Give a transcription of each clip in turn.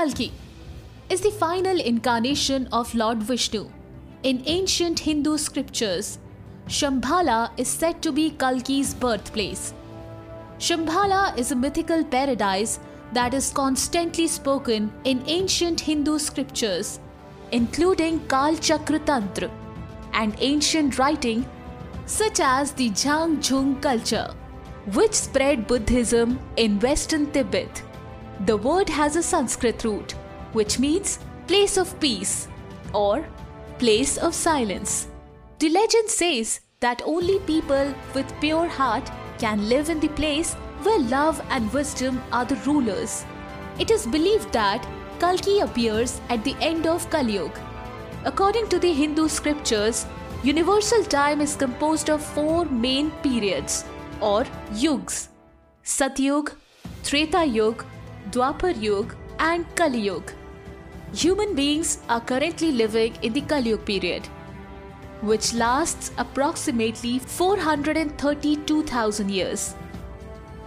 Kalki is the final incarnation of Lord Vishnu. In ancient Hindu scriptures, Shambhala is said to be Kalki's birthplace. Shambhala is a mythical paradise that is constantly spoken in ancient Hindu scriptures, including Kal Chakra Tantra and ancient writing such as the Zhang culture, which spread Buddhism in western Tibet. The word has a Sanskrit root, which means place of peace or place of silence. The legend says that only people with pure heart can live in the place where love and wisdom are the rulers. It is believed that Kalki appears at the end of Kali Yuga. According to the Hindu scriptures, universal time is composed of four main periods or yugs Satyug, Treta Yuga, Dwapar Yuga, and Kali Yuga. Human beings are currently living in the Kali Yuga period, which lasts approximately 432,000 years.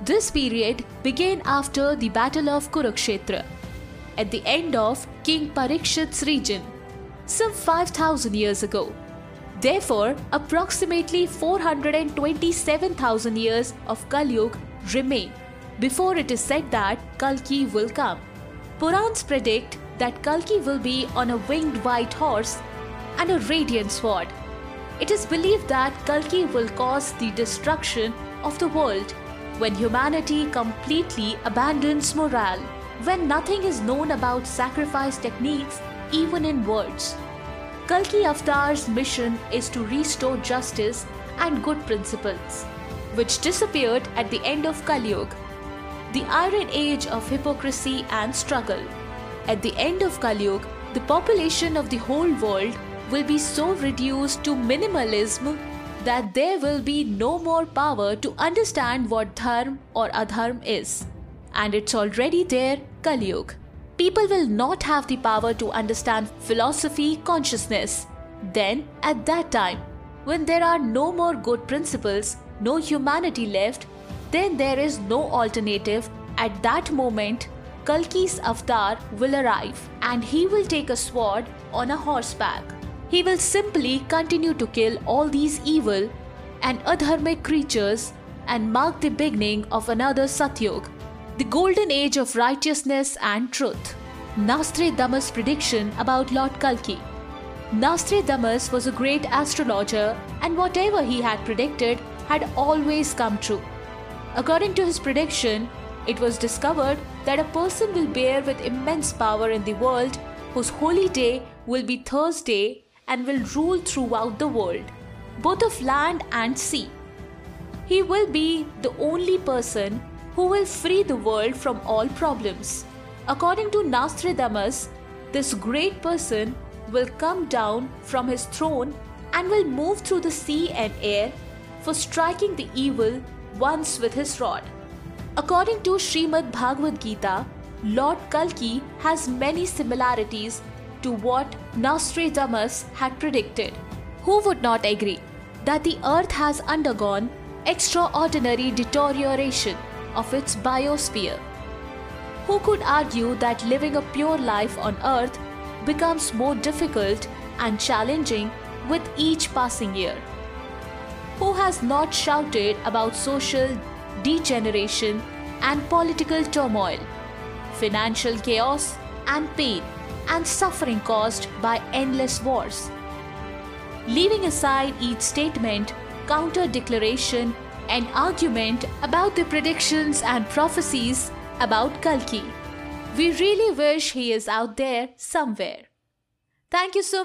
This period began after the Battle of Kurukshetra, at the end of King Parikshit's region, some 5000 years ago. Therefore, approximately 427,000 years of Kali Yuga remain before it is said that Kalki will come. Purans predict that Kalki will be on a winged white horse and a radiant sword. It is believed that Kalki will cause the destruction of the world when humanity completely abandons morale, when nothing is known about sacrifice techniques even in words. Kalki Avatar's mission is to restore justice and good principles, which disappeared at the end of Kali Yuga the iron age of hypocrisy and struggle. At the end of Kali Yuga, the population of the whole world will be so reduced to minimalism that there will be no more power to understand what dharma or adharma is. And it's already there, Kali Yuga. People will not have the power to understand philosophy consciousness. Then, at that time, when there are no more good principles, no humanity left, then there is no alternative. At that moment, Kalki's avatar will arrive and he will take a sword on a horseback. He will simply continue to kill all these evil and adharmic creatures and mark the beginning of another Satyug, the golden age of righteousness and truth. Damas' prediction about Lord Kalki. Damas was a great astrologer and whatever he had predicted had always come true. According to his prediction, it was discovered that a person will bear with immense power in the world whose holy day will be Thursday and will rule throughout the world, both of land and sea. He will be the only person who will free the world from all problems. According to Nostradamus, this great person will come down from his throne and will move through the sea and air for striking the evil once with his rod. According to Srimad Bhagavad Gita, Lord Kalki has many similarities to what Nostradamus had predicted. Who would not agree that the earth has undergone extraordinary deterioration of its biosphere? Who could argue that living a pure life on earth becomes more difficult and challenging with each passing year? Who has not shouted about social degeneration and political turmoil, financial chaos and pain, and suffering caused by endless wars? Leaving aside each statement, counter declaration, and argument about the predictions and prophecies about Kalki. We really wish he is out there somewhere. Thank you so